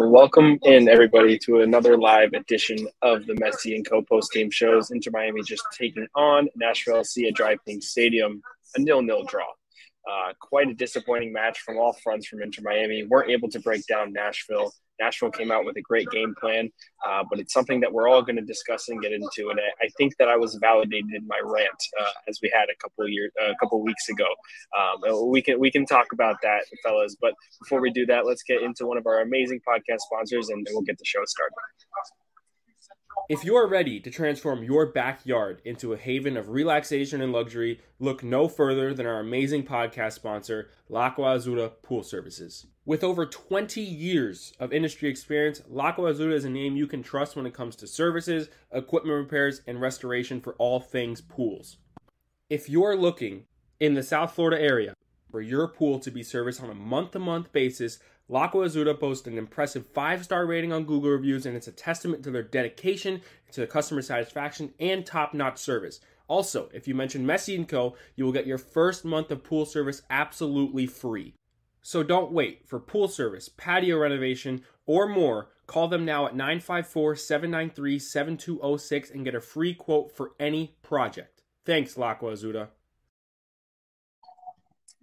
Welcome in everybody to another live edition of the Messi and Co post game shows. Inter Miami just taking on Nashville SC at DRV PNK Stadium, a nil-nil draw. Uh, quite a disappointing match from all fronts from Inter Miami. weren't able to break down Nashville. Nashville came out with a great game plan, uh, but it's something that we're all going to discuss and get into. And I, I, think that I was validated in my rant uh, as we had a couple of years, a couple of weeks ago. Um, we can we can talk about that, fellas. But before we do that, let's get into one of our amazing podcast sponsors, and we'll get the show started. If you are ready to transform your backyard into a haven of relaxation and luxury, look no further than our amazing podcast sponsor, L'Acqua Azzurra Pool Services. With over 20 years of industry experience, L'Acqua Azzurra is a name you can trust when it comes to services, equipment repairs, and restoration for all things pools. If you're looking in the South Florida area for your pool to be serviced on a month to month basis, L'Acqua Azzurra boasts an impressive five star rating on Google reviews, and it's a testament to their dedication to customer satisfaction and top notch service. Also, if you mention Messi & Co., you will get your first month of pool service absolutely free. So don't wait for pool service, patio renovation, or more. Call them now at 954 793 7206 and get a free quote for any project. Thanks, L'Acqua Azzurra.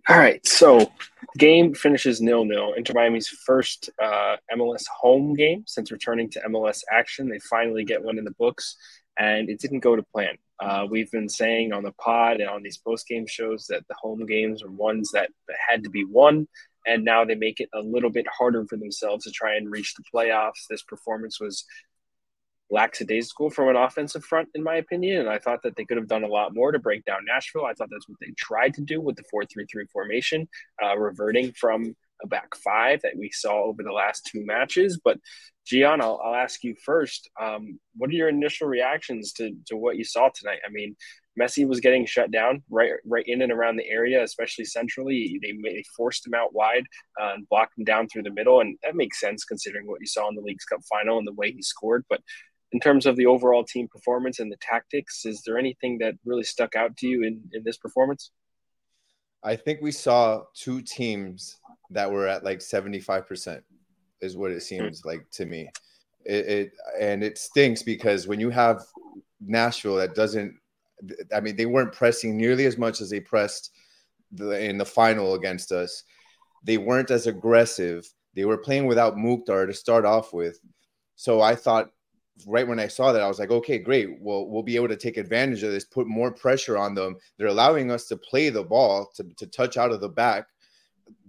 All right, so game finishes nil nil. Inter Miami's first uh, MLS home game since returning to MLS action. They finally get one in the books, and it didn't go to plan. Uh, we've been saying on the pod and on these post game shows that the home games are ones that, that had to be won, and now they make it a little bit harder for themselves to try and reach the playoffs. This performance was lackadaisical from an offensive front, in my opinion. And I thought that they could have done a lot more to break down Nashville. I thought that's what they tried to do with the 4 3 3 formation, uh, reverting from a back five that we saw over the last two matches. But Gian, I'll, I'll ask you first. Um, what are your initial reactions to, to what you saw tonight? I mean, Messi was getting shut down right right in and around the area, especially centrally. They, they forced him out wide uh, and blocked him down through the middle, and that makes sense considering what you saw in the League's Cup final and the way he scored. But in terms of the overall team performance and the tactics, is there anything that really stuck out to you in, in this performance? I think we saw two teams that were at like 75% is what it seems mm-hmm. like to me. It, it, and it stinks because when you have Nashville that doesn't I mean they weren't pressing nearly as much as they pressed the, in the final against us. They weren't as aggressive. They were playing without Mukhtar to start off with. So I thought right when I saw that, I was like, okay, great. Well, we'll be able to take advantage of this, put more pressure on them. They're allowing us to play the ball, to, to touch out of the back.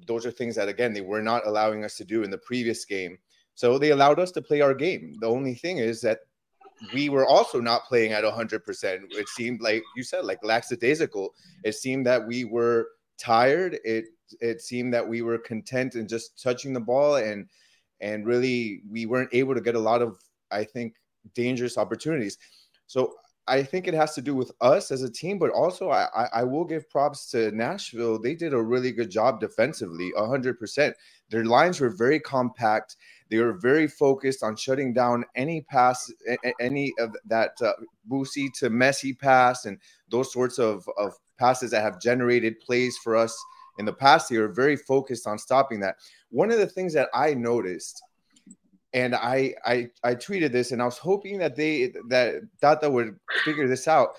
Those are things that, again, they were not allowing us to do in the previous game. So they allowed us to play our game. The only thing is that we were also not playing at 100%. It seemed like you said, like lackadaisical. It seemed that we were tired. It it seemed that we were content in just touching the ball and and really we weren't able to get a lot of I think, dangerous opportunities. So I think it has to do with us as a team, but also I, I will give props to Nashville. They did a really good job defensively, 100%. Their lines were very compact. They were very focused on shutting down any pass, any of that uh, Boosie to Messi pass, and those sorts of, of passes that have generated plays for us in the past. They were very focused on stopping that. One of the things that I noticed and I, I I tweeted this, and I was hoping that they that Tata would figure this out.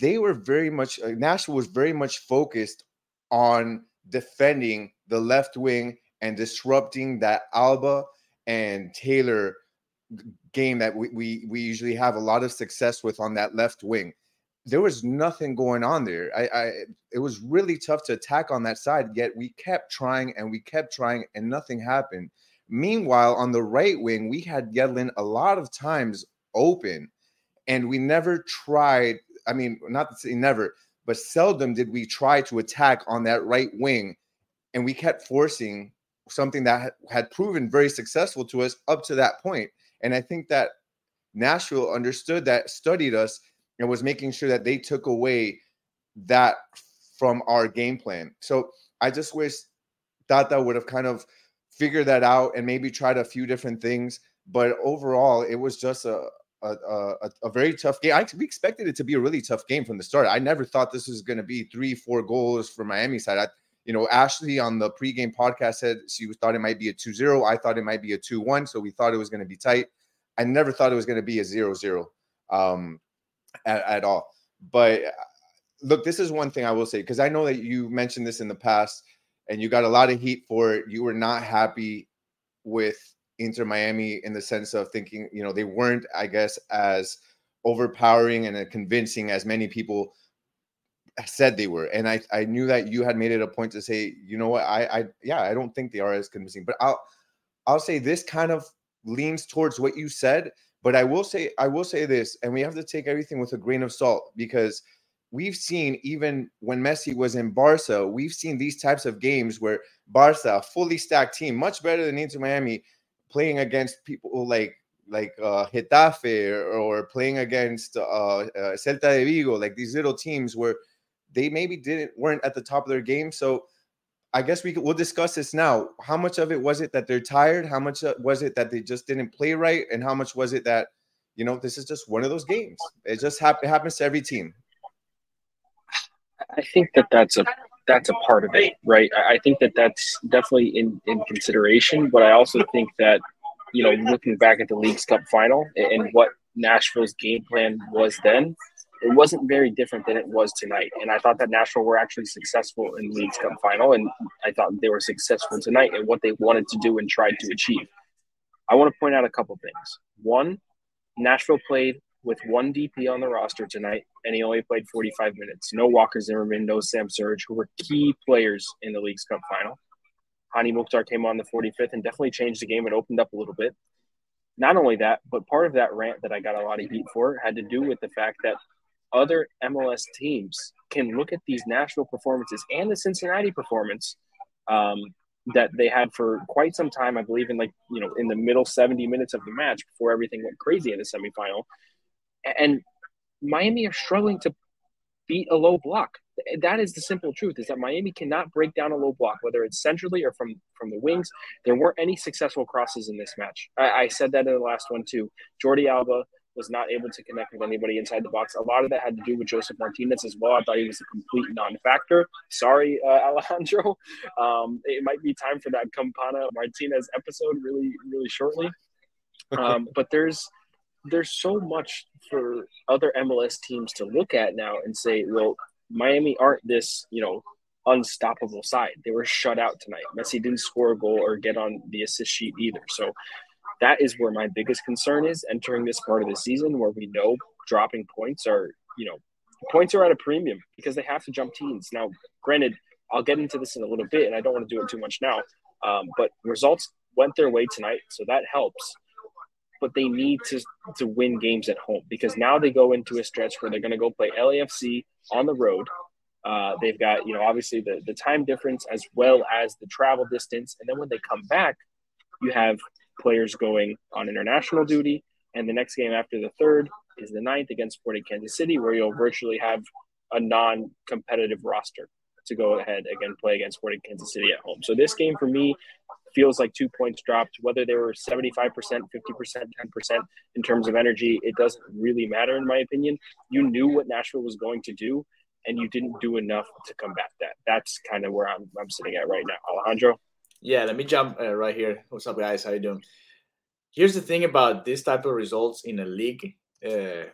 They were very much uh, Nashville was very much focused on defending the left wing and disrupting that Alba and Taylor game that we, we we usually have a lot of success with on that left wing. There was nothing going on there. I, I it was really tough to attack on that side. Yet we kept trying and we kept trying and nothing happened. Meanwhile, on the right wing, we had Yedlin a lot of times open, and we never tried. I mean, not to say never, but seldom did we try to attack on that right wing, and we kept forcing something that had proven very successful to us up to that point. And I think that Nashville understood that, studied us, and was making sure that they took away that from our game plan. So I just wish Tata would have kind of figured that out and maybe tried a few different things. But overall, it was just a a, a, a very tough game. I, we expected it to be a really tough game from the start. I never thought this was going to be three, four goals for Miami side. I, you know, Ashley on the pregame podcast said she thought it might be a 2-0. I thought it might be a 2-1. So we thought it was going to be tight. I never thought it was going to be a 0-0 um, at, at all. But uh, look, this is one thing I will say because I know that you mentioned this in the past and you got a lot of heat for it. You were not happy with Inter Miami in the sense of thinking, you know, they weren't, I guess, as overpowering and uh, convincing as many people said they were. And I, I knew that you had made it a point to say, you know what, I, I, yeah, I don't think they are as convincing. But I'll, I'll say this kind of leans towards what you said. But I will say, I will say this, and we have to take everything with a grain of salt because we've seen even when Messi was in Barca, we've seen these types of games where Barca, a fully stacked team, much better than Inter Miami, playing against people like like uh, Getafe or, or playing against uh, uh, Celta de Vigo, like these little teams where they maybe didn't weren't at the top of their game. So I guess we could, we'll discuss this now. How much of it was it that they're tired? How much uh, was it that they just didn't play right? And how much was it that you know this is just one of those games? It just it happens to every team. I think that that's a that's a part of it, right? I think that that's definitely in in consideration, but I also think that you know, looking back at the Leagues Cup final and what Nashville's game plan was then, it wasn't very different than it was tonight. And I thought that Nashville were actually successful in Leagues Cup final, and I thought they were successful tonight in what they wanted to do and tried to achieve. I want to point out a couple things. One, Nashville played with one DP on the roster tonight, and he only played 45 minutes. No Walker Zimmerman, no Sam Surridge, who were key players in the League's Cup final. Hany Mukhtar came on the 45th and definitely changed the game and opened up a little bit. Not only that, but part of that rant that I got a lot of heat for had to do with the fact that other MLS teams can look at these national performances and the Cincinnati performance um, that they had for quite some time. I believe in like you know in the middle 70 minutes of the match before everything went crazy in the semifinal, and Miami are struggling to beat a low block. That is the simple truth: is that Miami cannot break down a low block, whether it's centrally or from from the wings. There weren't any successful crosses in this match. I, I said that in the last one too. Jordi Alba was not able to connect with anybody inside the box. A lot of that had to do with Josef Martinez as well. I thought he was a complete non-factor. Sorry, uh, Alejandro. Um, it might be time for that Campana Martinez episode really, really shortly. Um, but there's there's so much for other MLS teams to look at now and say, well, Miami aren't this, you know, unstoppable side. They were shut out tonight. Messi didn't score a goal or get on the assist sheet either. So that is where my biggest concern is entering this part of the season where we know dropping points are, you know, points are at a premium because they have to jump teams. Now, granted, I'll get into this in a little bit and I don't want to do it too much now, um, but results went their way tonight, so that helps. But they need to to win games at home because now they go into a stretch where they're going to go play LAFC on the road. Uh, they've got you know obviously the the time difference as well as the travel distance, and then when they come back, you have players going on international duty. And the next game after the third is the ninth against Sporting Kansas City, where you'll virtually have a non competitive roster to go ahead again play against Sporting Kansas City at home. So this game for me feels like two points dropped, whether they were 75%, 50%, 10% in terms of energy, it doesn't really matter in my opinion. You knew what Nashville was going to do and you didn't do enough to combat that. That's kind of where I'm, I'm sitting at right now. Alejandro? Yeah, let me jump uh, right here. What's up, guys? How you doing? here's the thing about this type of results in a league uh,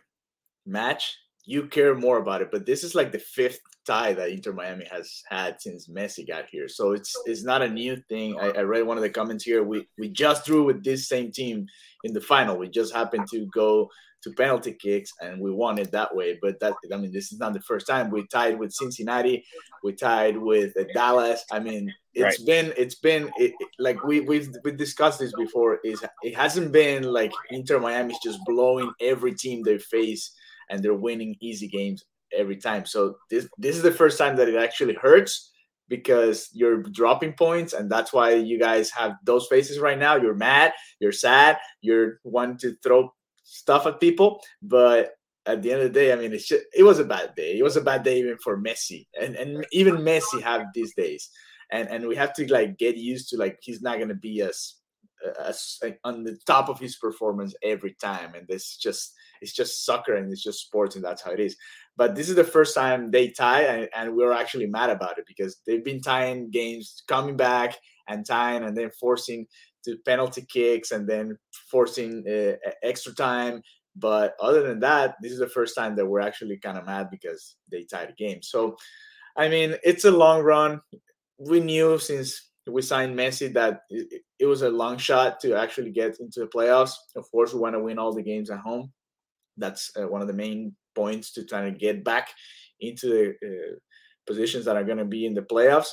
match you care more about it but this is like the fifth tie that inter miami has had since messi got here so it's it's not a new thing i, I read one of the comments here we we just drew with this same team in the final we just happened to go to penalty kicks and we won it that way. But that I mean, this is not the first time we tied with Cincinnati, we tied with uh, Dallas. I mean, it's right. been it's been it, like we we've we discussed this before. Is it hasn't been like Inter Miami's just blowing every team they face and they're winning easy games every time. So this this is the first time that it actually hurts because you're dropping points and that's why you guys have those faces right now you're mad you're sad you're wanting to throw stuff at people, but at the end of the day, I mean, just, it was a bad day. It was a bad day even for Messi, and and even Messi have these days, and and we have to like get used to like he's not gonna be as as on the top of his performance every time, and this just it's just soccer and it's just sports, and that's how it is. But this is the first time they tie, and, and we are actually mad about it because they've been tying games, coming back and tying, and then forcing to penalty kicks and then forcing uh, extra time. But other than that, this is the first time that we're actually kind of mad because they tied the game. So, I mean, it's a long run. We knew since we signed Messi that it, it was a long shot to actually get into the playoffs. Of course, we want to win all the games at home. That's uh, one of the main points to try to get back into the uh, positions that are going to be in the playoffs.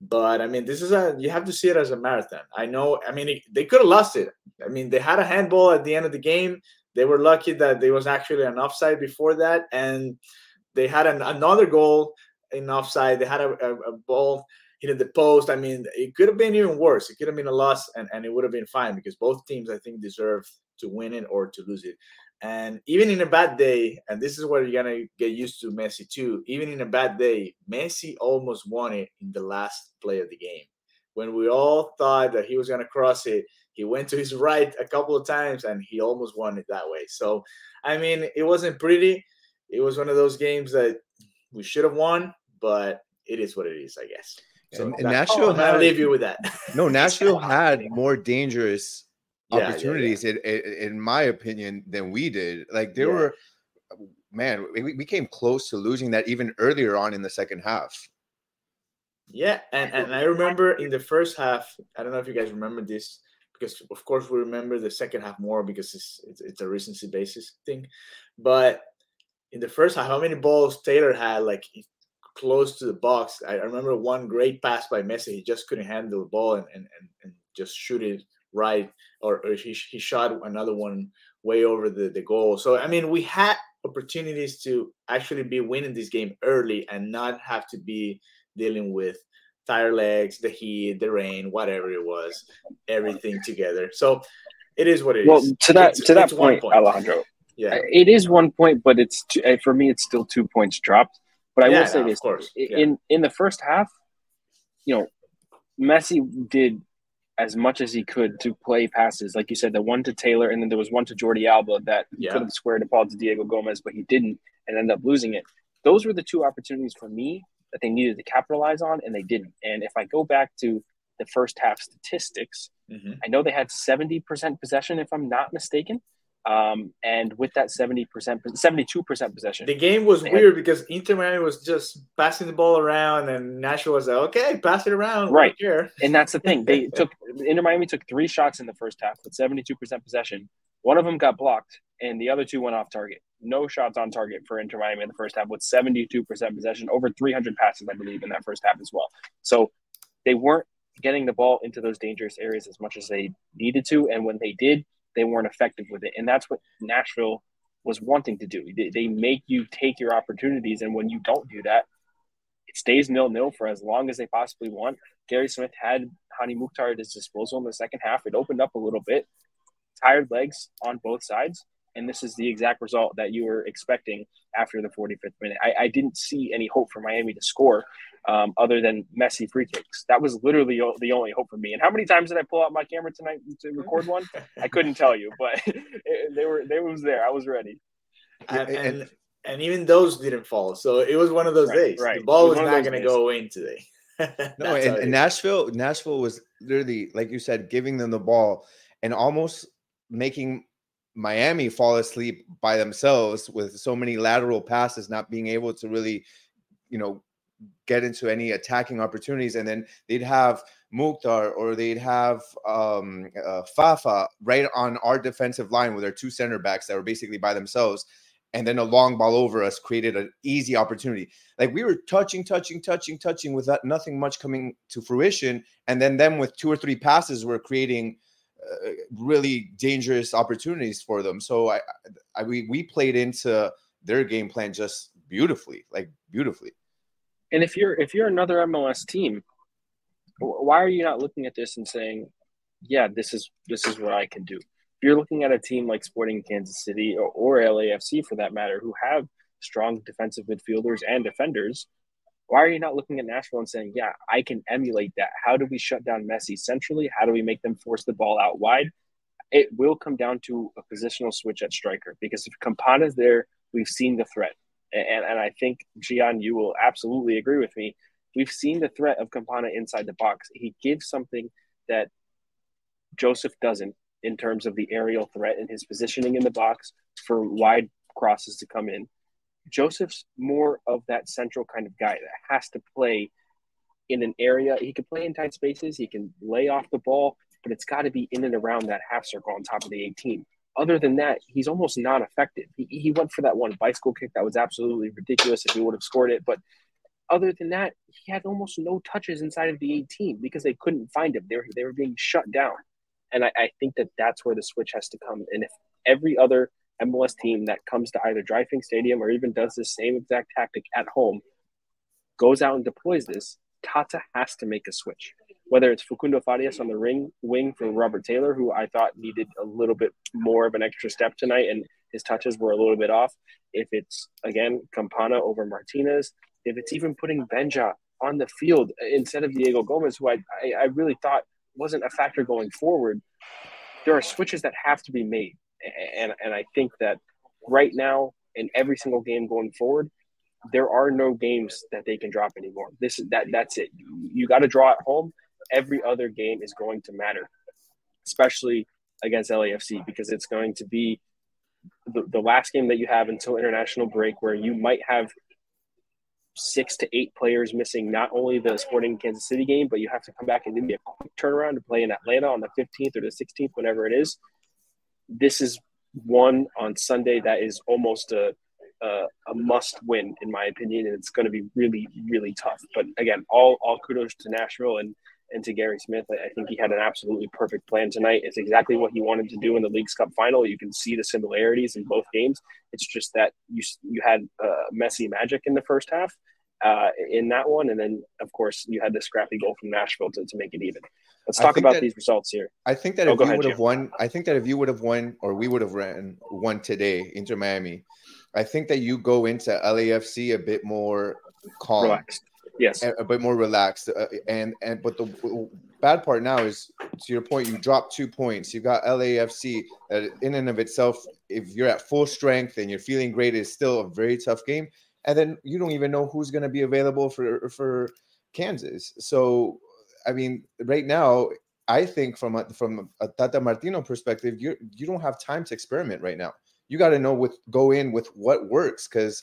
But I mean, this is a you have to see it as a marathon. I know. I mean, it, they could have lost it. I mean, they had a handball at the end of the game. They were lucky that there was actually an offside before that, and they had an, another goal in offside. They had a, a, a ball hit the post. I mean, it could have been even worse. It could have been a loss, and, and it would have been fine because both teams, I think, deserve to win it or to lose it. And even in a bad day, and this is where you're gonna get used to Messi too. Even in a bad day, Messi almost won it in the last play of the game. When we all thought that he was gonna cross it, he went to his right a couple of times and he almost won it that way. So, I mean, it wasn't pretty. It was one of those games that we should have won, but it is what it is, I guess. So and, and Nashville, oh, I'll leave you with that. No, Nashville had more dangerous yeah, opportunities, yeah, yeah. In, in, my opinion, than we did. Like there were, man, we, we came close to losing that even earlier on in the second half. Yeah, and, and I remember in the first half, I don't know if you guys remember this, because of course we remember the second half more because it's it's, it's a recency basis thing. But in the first half, how many balls Taylor had like close to the box? I remember one great pass by Messi. He just couldn't handle the ball and, and, and, and just shoot it right, or, or he, he shot another one way over the, the goal. So, I mean, we had opportunities to actually be winning this game early and not have to be dealing with tire legs, the heat, the rain, whatever it was, everything together. So it is what it well, is. to that it's, to that point, point, Alejandro. Yeah, it is one point, but it's uh, for me. It's still two points dropped. But I yeah, will say no, this: yeah. in in the first half, you know, Messi did as much as he could to play passes. Like you said, the one to Taylor, and then there was one to Jordi Alba that yeah. could have squared the ball to Diego Gomez, but he didn't and ended up losing it. Those were the two opportunities for me that they needed to capitalize on, and they didn't. And if I go back to the first half statistics, mm-hmm. I know they had 70% possession, if I'm not mistaken. Um, and with that 70%, 72% possession. The game was weird had, because Inter Miami was just passing the ball around and Nashville was like, okay, pass it around. Right. Here. And that's the thing. They took, Inter Miami took three shots in the first half with 72% possession. One of them got blocked and the other two went off target. No shots on target for Inter Miami in the first half with 72% possession, over 300 passes, I believe, in that first half as well. So they weren't getting the ball into those dangerous areas as much as they needed to. And when they did, they weren't effective with it. And that's what Nashville was wanting to do. They, they make you take your opportunities. And when you don't do that, it stays nil nil for as long as they possibly want. Gary Smith had Hany Mukhtar at his disposal in the second half. It opened up a little bit. Tired legs on both sides. And this is the exact result that you were expecting after the 45th minute. I, I didn't see any hope for Miami to score um, other than Messi free kicks. That was literally the only hope for me. And how many times did I pull out my camera tonight to record one? I couldn't tell you, but it, they were they was there. I was ready. And, and, and even those didn't fall. So it was one of those right, days. Right. The ball was, was not going to go in today. no, and, and Nashville, Nashville was literally, like you said, giving them the ball and almost making Miami fall asleep by themselves with so many lateral passes, not being able to really, you know, get into any attacking opportunities. And then they'd have Mukhtar or they'd have um, uh, Fafa right on our defensive line with our two center backs that were basically by themselves. And then a long ball over us created an easy opportunity. Like we were touching, touching, touching, touching without nothing much coming to fruition. And then them with two or three passes were creating – uh, really dangerous opportunities for them. So I, I we we played into their game plan just beautifully, like beautifully. And if you're if you're another MLS team, why are you not looking at this and saying, "Yeah, this is this is what I can do"? If you're looking at a team like Sporting Kansas City or, or LAFC for that matter, who have strong defensive midfielders and defenders, why are you not looking at Nashville and saying, yeah, I can emulate that? How do we shut down Messi centrally? How do we make them force the ball out wide? It will come down to a positional switch at striker because if Campana's there, we've seen the threat. And, and I think, Gian, you will absolutely agree with me. We've seen the threat of Campana inside the box. He gives something that Josef doesn't in terms of the aerial threat and his positioning in the box for wide crosses to come in. Josef's more of that central kind of guy that has to play in an area. He can play in tight spaces, he can lay off the ball, but it's got to be in and around that half circle on top of the 18. Other than that, he's almost non effective. He, he went for that one bicycle kick that was absolutely ridiculous if he would have scored it. But other than that, he had almost no touches inside of the 18 because they couldn't find him. They were, they were being shut down. And I, I think that that's where the switch has to come. And if every other – MLS team that comes to either DRV PNK Stadium or even does the same exact tactic at home goes out and deploys this, Tata has to make a switch. Whether it's Facundo Farias on the ring wing for Robert Taylor, who I thought needed a little bit more of an extra step tonight, and his touches were a little bit off. If it's again Campana over Martinez, if it's even putting Benja on the field instead of Diego Gomez, who I, I, I really thought wasn't a factor going forward, there are switches that have to be made and and I think that right now in every single game going forward, there are no games that they can drop anymore. This is that that's it. You got to draw at home. Every other game is going to matter, especially against LAFC because it's going to be the, the last game that you have until international break where you might have six to eight players missing not only the Sporting Kansas City game, but you have to come back and give me a quick turnaround to play in Atlanta on the 15th or the 16th, whenever it is this is one on Sunday that is almost a a, a must win in my opinion, and it's going to be really really tough. But again, all all kudos to Nashville and and to Gary Smith. I, I think he had an absolutely perfect plan tonight. It's exactly what he wanted to do in the Leagues Cup final. You can see the similarities in both games. It's just that you you had uh, Messi magic in the first half. Uh, in that one, and then of course you had the scrappy goal from Nashville to, to make it even. Let's talk about that, these results here. I think that oh, if you would have won, I think that if you would have won, or we would have ran won today, Inter Miami, I think that you go into LAFC a bit more calm, relaxed. Yes, a, bit more relaxed. Uh, and and but the bad part now is to your point, you drop two points. You've got LAFC that in and of itself, if you're at full strength and you're feeling great, is still a very tough game. And then you don't even know who's going to be available for for Kansas. So I mean, right now, I think from a, from a Tata Martino perspective, you you don't have time to experiment right now. You got to know with go in with what works because,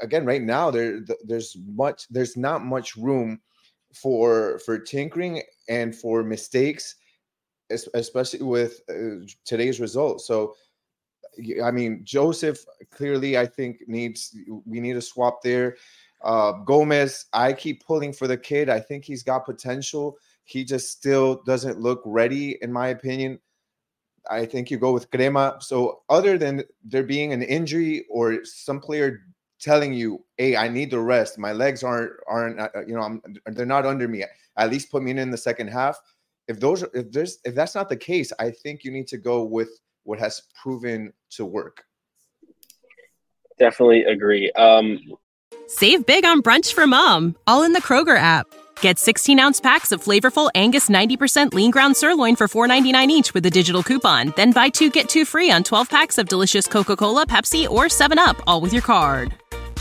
again, right now there there's much there's not much room for for tinkering and for mistakes, especially with uh, today's results. So, I mean, Josef clearly I think needs we need a swap there. Uh, Gomez, I keep pulling for the kid. I think he's got potential. He just still doesn't look ready, in my opinion. I think you go with Crema. So, other than there being an injury or some player telling you, "Hey, I need the rest. My legs aren't aren't uh, you know I'm, they're not under me. At least put me in in the second half." If those if there's if that's not the case, I think you need to go with what has proven to work. Definitely agree. Um, Save big on brunch for mom, all in the Kroger app. Get 16 ounce packs of flavorful Angus 90% lean ground sirloin for $4.99 each with a digital coupon. Then buy two get two free on 12 packs of delicious Coca Cola, Pepsi, or 7UP, all with your card.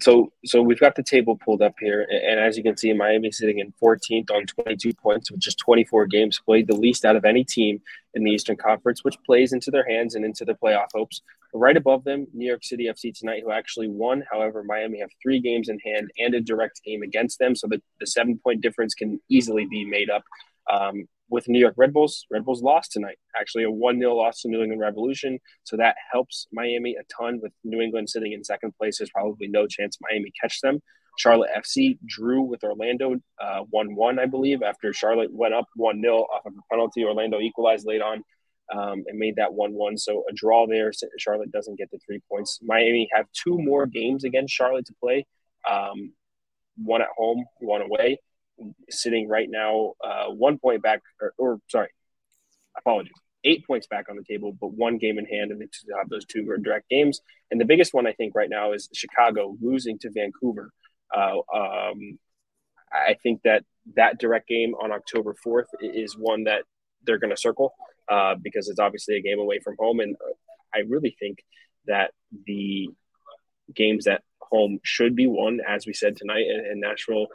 So, so we've got the table pulled up here, and as you can see, Miami sitting in 14th on 22 points, with just 24 games played, the least out of any team in the Eastern Conference, which plays into their hands and into their playoff hopes. Right above them, New York City FC tonight, who actually won. However, Miami have three games in hand and a direct game against them, so the, the seven point difference can easily be made up. Um, with New York Red Bulls, Red Bulls lost tonight. Actually, a 1 0 loss to New England Revolution. So that helps Miami a ton with New England sitting in second place. There's probably no chance Miami catch them. Charlotte FC drew with Orlando uh, 1 uh, 1, I believe, after Charlotte went up 1 0 off of a penalty. Orlando equalized late on um, and made that 1 1. So a draw there. Charlotte doesn't get the three points. Miami have two more games against Charlotte to play um, one at home, one away sitting right now uh, one point back, or, or, sorry, apologies, eight points back on the table, but one game in hand, and they have those two direct games. And the biggest one I think right now is Chicago losing to Vancouver. Uh, um, I think that that direct game on October 4th is one that they're going to circle uh, because it's obviously a game away from home. And I really think that the games at home should be won, as we said tonight, and Nashville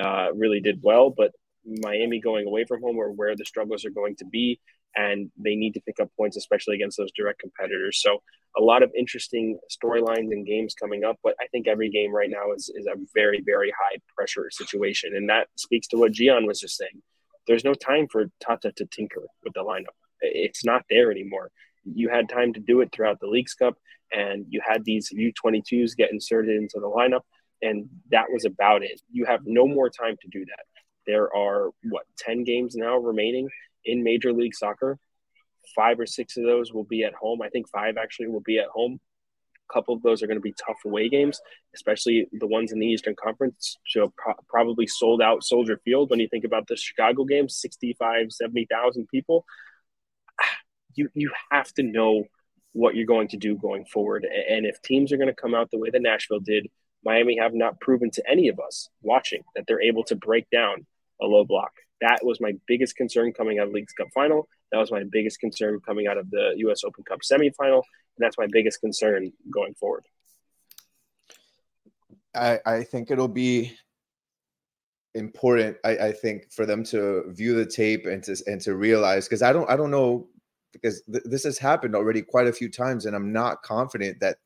uh, really did well, but Miami going away from home or where the struggles are going to be, and they need to pick up points, especially against those direct competitors. So a lot of interesting storylines and games coming up, but I think every game right now is, is a very, very high pressure situation. And that speaks to what Gian was just saying. There's no time for Tata to tinker with the lineup. It's not there anymore. You had time to do it throughout the Leagues Cup, and you had these U22s get inserted into the lineup and that was about it. You have no more time to do that. There are what 10 games now remaining in Major League Soccer. Five or six of those will be at home. I think five actually will be at home. A couple of those are going to be tough away games, especially the ones in the Eastern Conference. So pro- probably sold out Soldier Field when you think about the Chicago game, 65, 70,000 people. You you have to know what you're going to do going forward. And if teams are going to come out the way that Nashville did, Miami have not proven to any of us watching that they're able to break down a low block. That was my biggest concern coming out of Leagues Cup final. That was my biggest concern coming out of the U.S. Open Cup semifinal, and that's my biggest concern going forward. I, I think it'll be important. I, I think for them to view the tape and to and to realize because I don't I don't know because th- this has happened already quite a few times, and I'm not confident that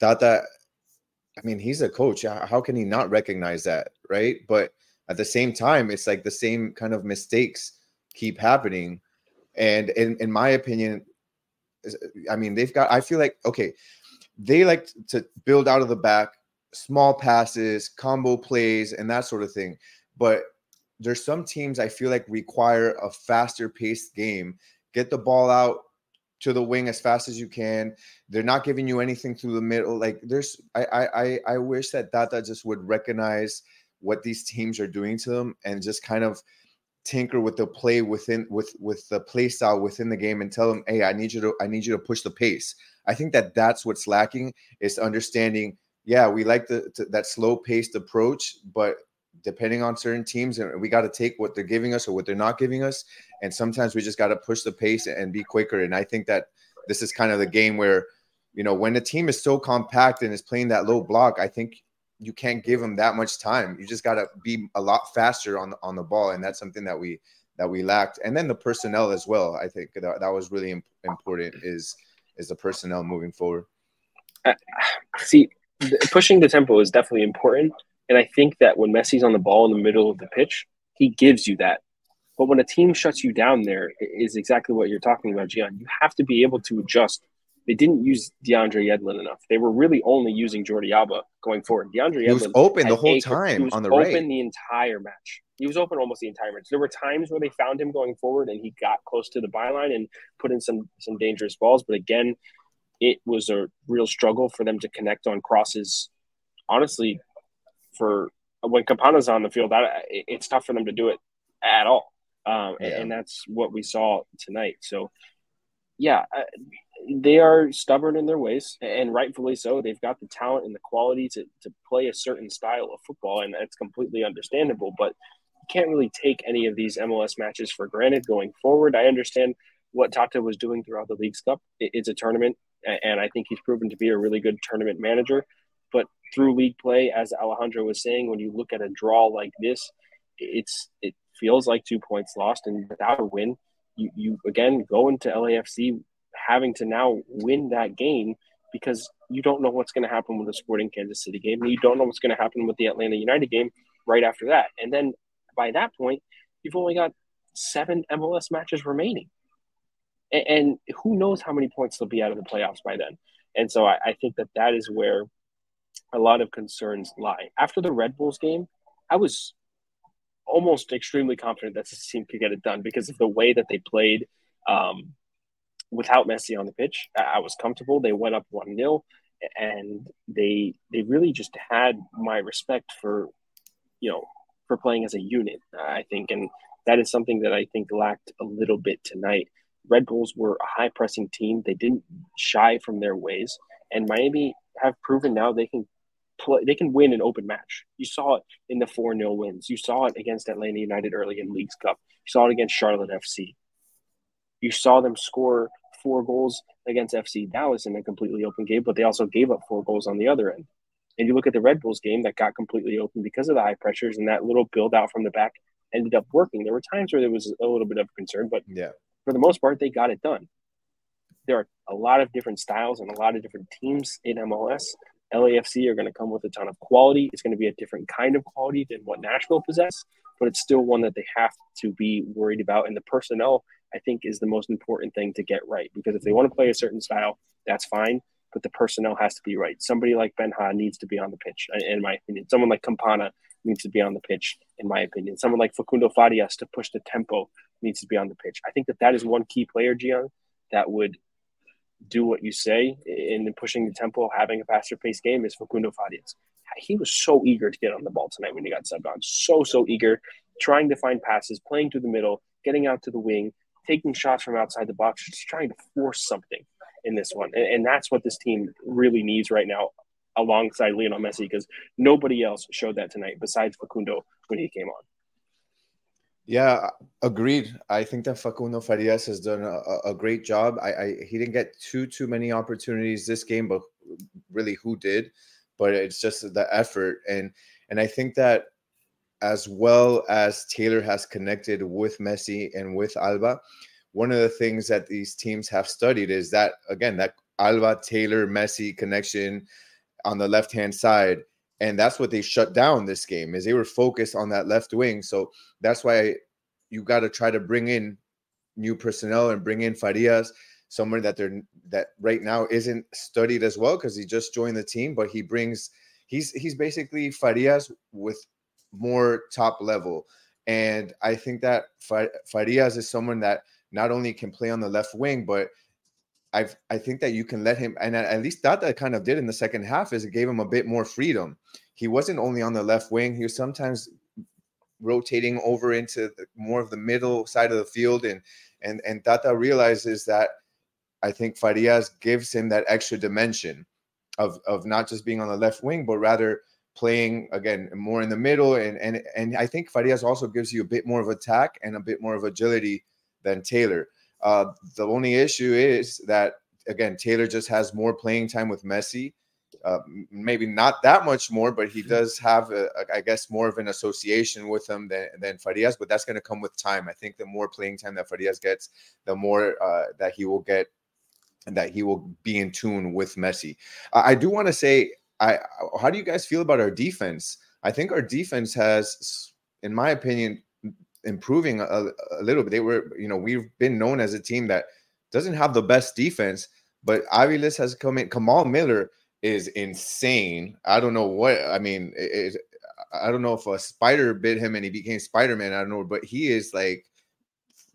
that that I mean, he's a coach. How can he not recognize that? Right. But at the same time, it's like the same kind of mistakes keep happening. And in, in my opinion, I mean, they've got, I feel like, okay, they like to build out of the back, small passes, combo plays, and that sort of thing. But there's some teams I feel like require a faster paced game. Get the ball out to the wing as fast as you can. They're not giving you anything through the middle. Like there's, I, I, I wish that Tata just would recognize what these teams are doing to them and just kind of tinker with the play within with with the play style within the game and tell them, hey, I need you to, I need you to push the pace. I think that that's what's lacking is understanding. Yeah, we like the, the that slow paced approach, but depending on certain teams, and we got to take what they're giving us or what they're not giving us. And sometimes we just got to push the pace and be quicker. And I think that this is kind of the game where, you know, when the team is so compact and is playing that low block, I think you can't give them that much time. You just got to be a lot faster on the, on the ball, and that's something that we that we lacked. And then the personnel as well. I think that, that was really important. Is is the personnel moving forward? Uh, see, pushing the tempo is definitely important. And I think that when Messi's on the ball in the middle of the pitch, he gives you that. But when a team shuts you down there is exactly what you're talking about, Gian. You have to be able to adjust. They didn't use DeAndre Yedlin enough. They were really only using Jordi Alba going forward. DeAndre Yedlin was open the whole time on the open right. Open the entire match. He was open almost the entire match. There were times where they found him going forward and he got close to the byline and put in some some dangerous balls. But again, it was a real struggle for them to connect on crosses. Honestly, for when Campana's on the field, that it's tough for them to do it at all. Um, yeah. and, that's what we saw tonight. So, yeah, uh, they are stubborn in their ways, and rightfully so. They've got the talent and the quality to, to play a certain style of football, and that's completely understandable. But you can't really take any of these MLS matches for granted going forward. I understand what Tata was doing throughout the League's Cup. It's a tournament, and I think he's proven to be a really good tournament manager. Through league play, as Alejandro was saying, when you look at a draw like this, it's it feels like two points lost, and without a win, you you again go into LAFC having to now win that game because you don't know what's going to happen with the Sporting Kansas City game, and you don't know what's going to happen with the Atlanta United game right after that. And then by that point, you've only got seven MLS matches remaining. And, and who knows how many points they'll be out of the playoffs by then. And so I, I think that that is where a lot of concerns lie. After the Red Bulls game, I was almost extremely confident that this team could get it done because of the way that they played um, without Messi on the pitch. I was comfortable. They went up one 0 and they they really just had my respect for you know for playing as a unit. I think, and that is something that I think lacked a little bit tonight. Red Bulls were a high pressing team. They didn't shy from their ways, and Miami have proven now they can play. They can win an open match. You saw it in the four 0 wins. You saw it against Atlanta United early in Leagues Cup. You saw it against Charlotte FC. You saw them score four goals against FC Dallas in a completely open game, but they also gave up four goals on the other end. And you look at the Red Bulls game that got completely open because of the high pressures and that little build out from the back ended up working. There were times where there was a little bit of concern, but yeah, for the most part, they got it done. There are a lot of different styles and a lot of different teams in MLS. LAFC are going to come with a ton of quality. It's going to be a different kind of quality than what Nashville possess, but it's still one that they have to be worried about. And the personnel, I think, is the most important thing to get right because if they want to play a certain style, that's fine but the personnel has to be right. Somebody like Benja needs to be on the pitch, in my opinion. Someone like Campana needs to be on the pitch, in my opinion. Someone like Facundo Farias to push the tempo needs to be on the pitch. I think that that is one key player, Gian, that would do what you say in pushing the tempo, having a faster paced game is Facundo Farias. He was so eager to get on the ball tonight when he got subbed on. So, so eager, trying to find passes, playing through the middle, getting out to the wing, taking shots from outside the box, just trying to force something in this one. And, and that's what this team really needs right now alongside Lionel Messi because nobody else showed that tonight besides Facundo when he came on. Yeah, agreed. I think that Facundo Farias has done a, a great job. I, I, he didn't get too too many opportunities this game, but really who did? But it's just the effort and and I think that as well as Taylor has connected with Messi and with Alba, one of the things that these teams have studied is that again that Alba Taylor Messi connection on the left hand side and that's what they shut down this game is they were focused on that left wing. So that's why you got to try to bring in new personnel and bring in Farias someone that they're that right now isn't studied as well because he just joined the team but he brings he's he's basically Farias with more top level. And I think that Farias is someone that not only can play on the left wing, but I I think that you can let him, and at least that that kind of did in the second half is it gave him a bit more freedom. He wasn't only on the left wing; he was sometimes rotating over into the, more of the middle side of the field, and and and Tata realizes that I think Farias gives him that extra dimension of of not just being on the left wing, but rather playing again more in the middle, and and and I think Farias also gives you a bit more of attack and a bit more of agility than Taylor. Uh, the only issue is that again, Taylor just has more playing time with Messi. Uh, maybe not that much more, but he does have, a, a, I guess, more of an association with him than, than Farias. But that's going to come with time. I think the more playing time that Farias gets, the more uh, that he will get, and that he will be in tune with Messi. I do want to say, I how do you guys feel about our defense? I think our defense has, in my opinion, improving a, a, little bit. They were, you know, we've been known as a team that doesn't have the best defense, but Aviles has come in. Kamal Miller is insane. I don't know what I mean. It, it, I don't know if a spider bit him and he became Spider Man. I don't know, but he is like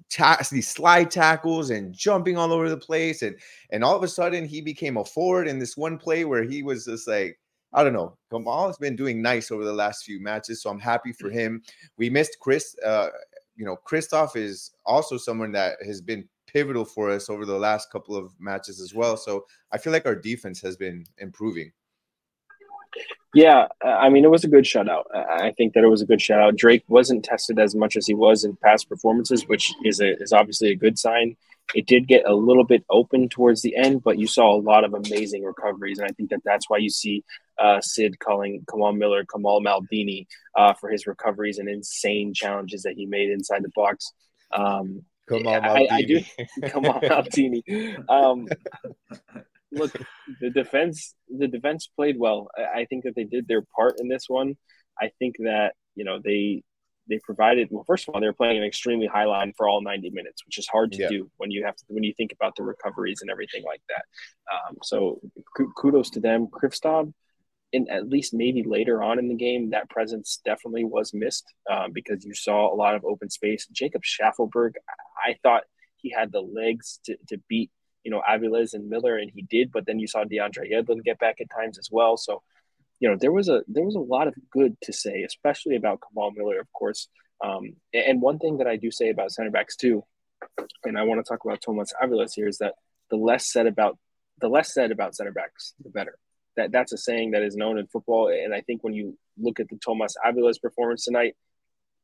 ta- these slide tackles and jumping all over the place, and and all of a sudden he became a forward in this one play where he was just like I don't know. Kamal has been doing nice over the last few matches, so I'm happy for mm. him. We missed Chris. Uh, you know, Christoph is also someone that has been pivotal for us over the last couple of matches as well. So I feel like our defense has been improving. Yeah, I mean, it was a good shutout. I think that it was a good shutout. Drake wasn't tested as much as he was in past performances, which is a, is obviously a good sign. It did get a little bit open towards the end, but you saw a lot of amazing recoveries, and I think that that's why you see uh, Sid calling Kamal Miller Kamal Maldini uh, for his recoveries and insane challenges that he made inside the box. Um, Kamal I, I do Maldini. Kamal Maldini. Um, look, the defense the defense played well. I, I think that they did their part in this one. I think that you know they they provided well first of all they were playing an extremely high line for all 90 minutes which is hard to Yeah. do when you have to when you think about the recoveries and everything like that. Um, so ku- kudos to them. Kristoff in at least maybe later on in the game that presence definitely was missed um, because you saw a lot of open space. Jacob Shaffelburg I I thought he had the legs to, to beat you know Aviles and Miller and he did but then you saw DeAndre Yedlin get back at times as well. So you know, there was a there was a lot of good to say, especially about Kamal Miller, of course. Um, and one thing that I do say about center backs too, and I want to talk about Tomas Aviles here, is that the less said about the less said about center backs, the better. That that's a saying that is known in football, and I think when you look at the Tomas Aviles performance tonight,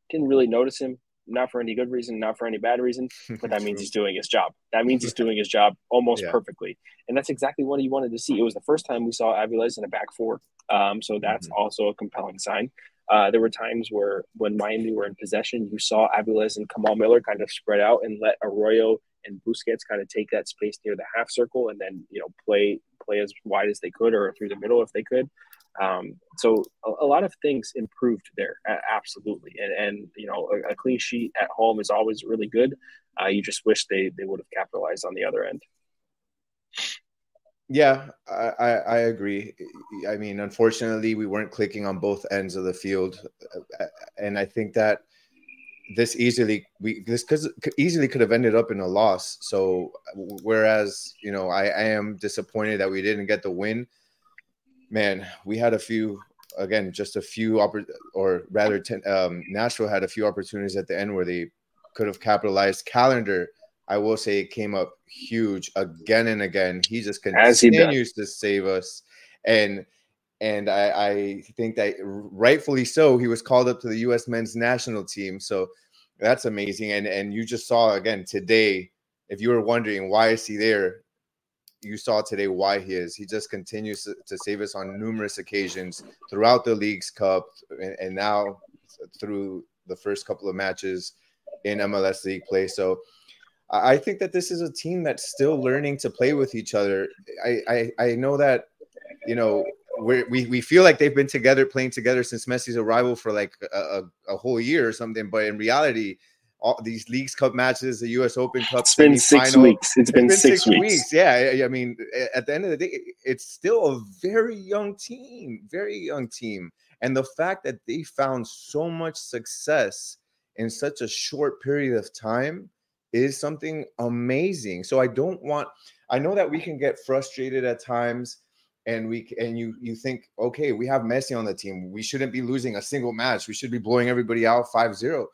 didn't really notice him, not for any good reason, not for any bad reason, but that means he's doing his job. That means he's doing his job almost Yeah. perfectly, and that's exactly what he wanted to see. It was the first time we saw Aviles in a back four, um, so that's Mm-hmm. also a compelling sign. Uh, there were times where when Miami were in possession, you saw Aviles and Kamal Miller kind of spread out and let Arroyo and Busquets kind of take that space near the half circle and then you know play play as wide as they could or through the middle if they could. Um, so a, a lot of things improved there, absolutely. And, and you know, a, a clean sheet at home is always really good. Uh, you just wish they they would have capitalized on the other end. Yeah, I, I, agree. I mean, unfortunately, we weren't clicking on both ends of the field, and I think that this easily we this cause easily could have ended up in a loss. So whereas you know I, I am disappointed that we didn't get the win. Man, we had a few again, just a few oppor- or rather, ten, um, Nashville had a few opportunities at the end where they could have capitalized. Callender, I will say, it came up huge again and again. He just As he continues to save us, and and I, I think that rightfully so, he was called up to the U.S. men's national team. So that's amazing. And and you just saw again today. If you were wondering why is he there, you saw today why he is. He just continues to, save us on numerous occasions throughout the Leagues Cup, and, and now through the first couple of matches in MLS League play. So I think that this is a team that's still learning to play with each other. I I, I know that you know we we feel like they've been together playing together since Messi's arrival for like a, a whole year or something, but in reality. All these Leagues Cup matches, the U.S. Open Cup, It's been six weeks. it's been, six, weeks. Yeah, I- I mean, at the end of the day, it's still a very young team, very young team, and the fact that they found so much success in such a short period of time is something amazing. So I don't want. I know that we can get frustrated at times, and we and you you think, okay, we have Messi on the team, we shouldn't be losing a single match, we should be blowing everybody out 5-0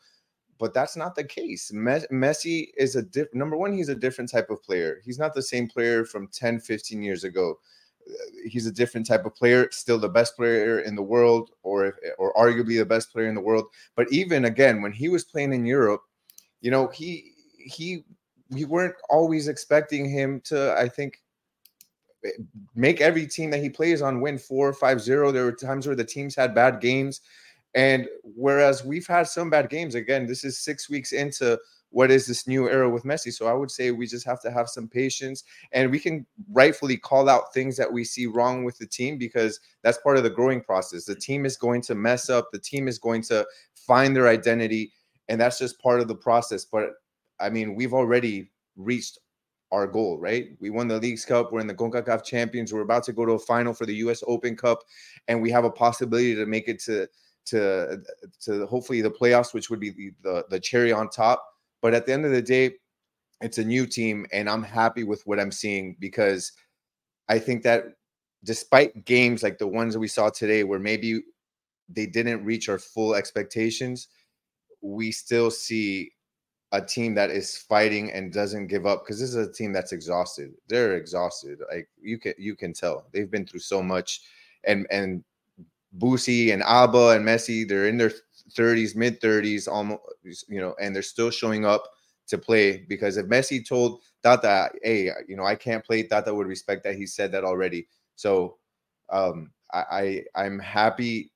but that's not the case. Me- Messi is a diff- number one, he's a different type of player. He's not the same player from 10, 15 years ago. Uh, He's a different type of player, still the best player in the world, or or arguably the best player in the world. But even again, when he was playing in Europe, you know, he he we weren't always expecting him to, I think, eh, make every team that he plays on win four, five, zero. There were times where the teams had bad games. And whereas we've had some bad games, again, this is six weeks into what is this new era with Messi. So I would say we just have to have some patience and we can rightfully call out things that we see wrong with the team because that's part of the growing process. The team is going to mess up, the team is going to find their identity, and that's just part of the process. But I mean, we've already reached our goal, right? We won the Leagues Cup. We're in the CONCACAF Champions. We're about to go to a final for the U.S. Open Cup, and we have a possibility to make it to to to hopefully the playoffs, which would be the, the cherry on top. But at the end of the day, it's a new team, and I'm happy with what I'm seeing because I think that despite games like the ones that we saw today, where maybe they didn't reach our full expectations, we still see a team that is fighting and doesn't give up because this is a team that's exhausted. They're exhausted. Like you can you can tell they've been through so much, and and Boosie and Alba and Messi, they're in their 30s, mid 30s, almost, you know, and they're still showing up to play because if Messi told Tata, hey, you know, I can't play, Tata would respect that. He said that already. So um, I, I I'm happy,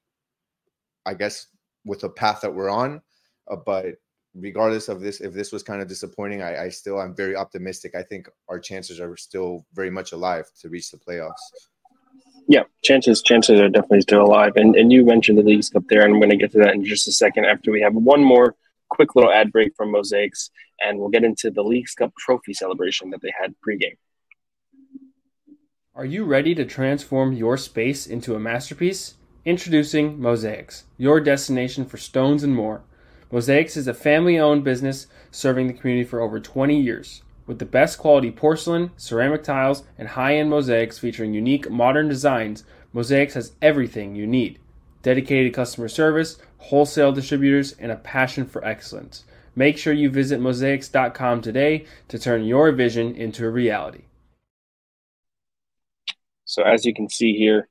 I guess, with the path that we're on. Uh, but regardless of this, if this was kind of disappointing, I, I still I'm very optimistic. I think our chances are still very much alive to reach the playoffs. Yeah, chances chances are definitely still alive. And and you mentioned the leagues up there, and I'm going to get to that in just a second after we have one more quick little ad break from Mosaics, and we'll get into the Leagues Cup trophy celebration that they had pregame. Are you ready to transform your space into a masterpiece? Introducing Mosaics, your destination for stones and more. Mosaics is a family owned business serving the community for over 20 years. With the best quality porcelain, ceramic tiles, and high end mosaics featuring unique modern designs, Mosaics has everything you need dedicated customer service, wholesale distributors, and a passion for excellence. Make sure you visit mosaics.com today to turn your vision into a reality. So, as you can see here,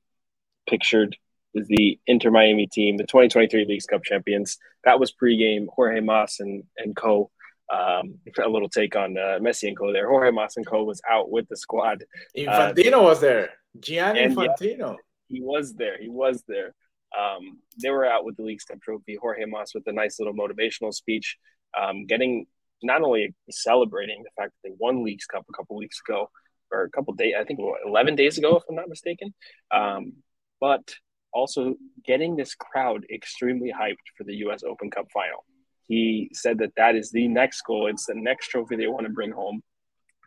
pictured is the Inter Miami team, the 2023 Leagues Cup champions. That was pregame. Jorge Mas and, and co um, a little take on uh, Messi and Co. There, Jorge Mas and Co. was out with the squad. Infantino uh, was there. Gianni Infantino. Yeah, he was there. He was there. Um, they were out with the League Cup trophy. Jorge Mas with a nice little motivational speech, um, getting not only celebrating the fact that they won Leagues Cup a couple weeks ago, or a couple days, I think what, 11 days ago, if I'm not mistaken, um, but also getting this crowd extremely hyped for the U.S. Open Cup final he said that that is the next goal. It's the next trophy they want to bring home,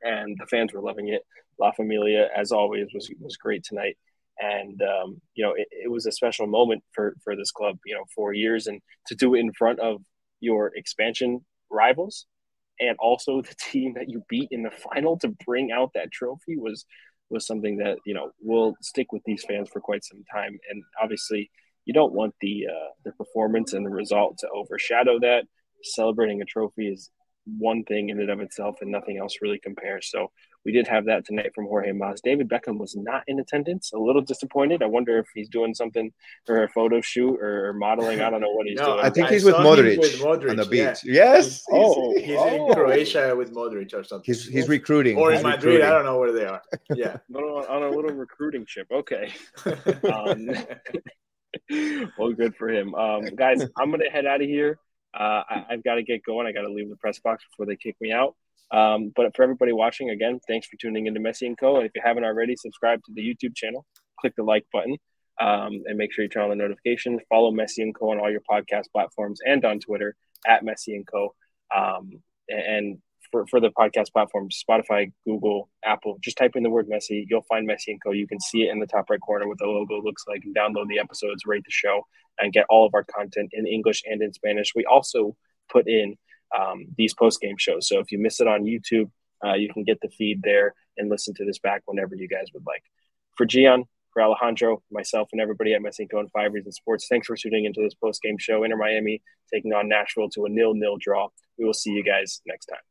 and the fans were loving it. La Familia, as always, was was great tonight, and um, you know it, it, was a special moment for for this club. You know, four years and to do it in front of your expansion rivals, and also the team that you beat in the final to bring out that trophy was was something that you know will stick with these fans for quite some time. And obviously, you don't want the uh, the performance and the result to overshadow that. Celebrating a trophy is one thing in and of itself, and nothing else really compares. So we did have that tonight from Jorge Mas. David Beckham was not in attendance. A little disappointed. I wonder if he's doing something or a photo shoot or modeling. I don't know what he's no, doing. I think he's with Modric, with Modric, on the beach. Yeah. Yes. He's, oh, he's, oh. in Croatia with Modric or something. He's he's recruiting. Or he's in Madrid. Recruiting. I don't know where they are. Yeah. on a little recruiting ship. Okay. Um, well, good for him. Um, guys, I'm gonna head out of here. Uh, I, have got to get going. I got to leave the press box before they kick me out. Um, but for everybody watching, again, thanks for tuning into Messi and Co. And if you haven't already, subscribe to the YouTube channel, click the like button, um, and make sure you turn on the notifications. Follow Messi and Co. on all your podcast platforms and on Twitter at Messi and Co. Um, and for, for the podcast platforms, Spotify, Google, Apple, just type in the word Messi. You'll find Messi and Co. You can see it in the top right corner what the logo looks like and download the episodes, rate the show, and get all of our content in English and in Spanish. We also put in um, these post game shows. So if you miss it on YouTube, uh, you can get the feed there and listen to this back whenever you guys would like. For Gian, for Alejandro, myself, and everybody at Messi and Co. and Five Reasons Sports, thanks for tuning into this post game show. Inter Miami taking on Nashville to a nil nil draw. We will see you guys next time.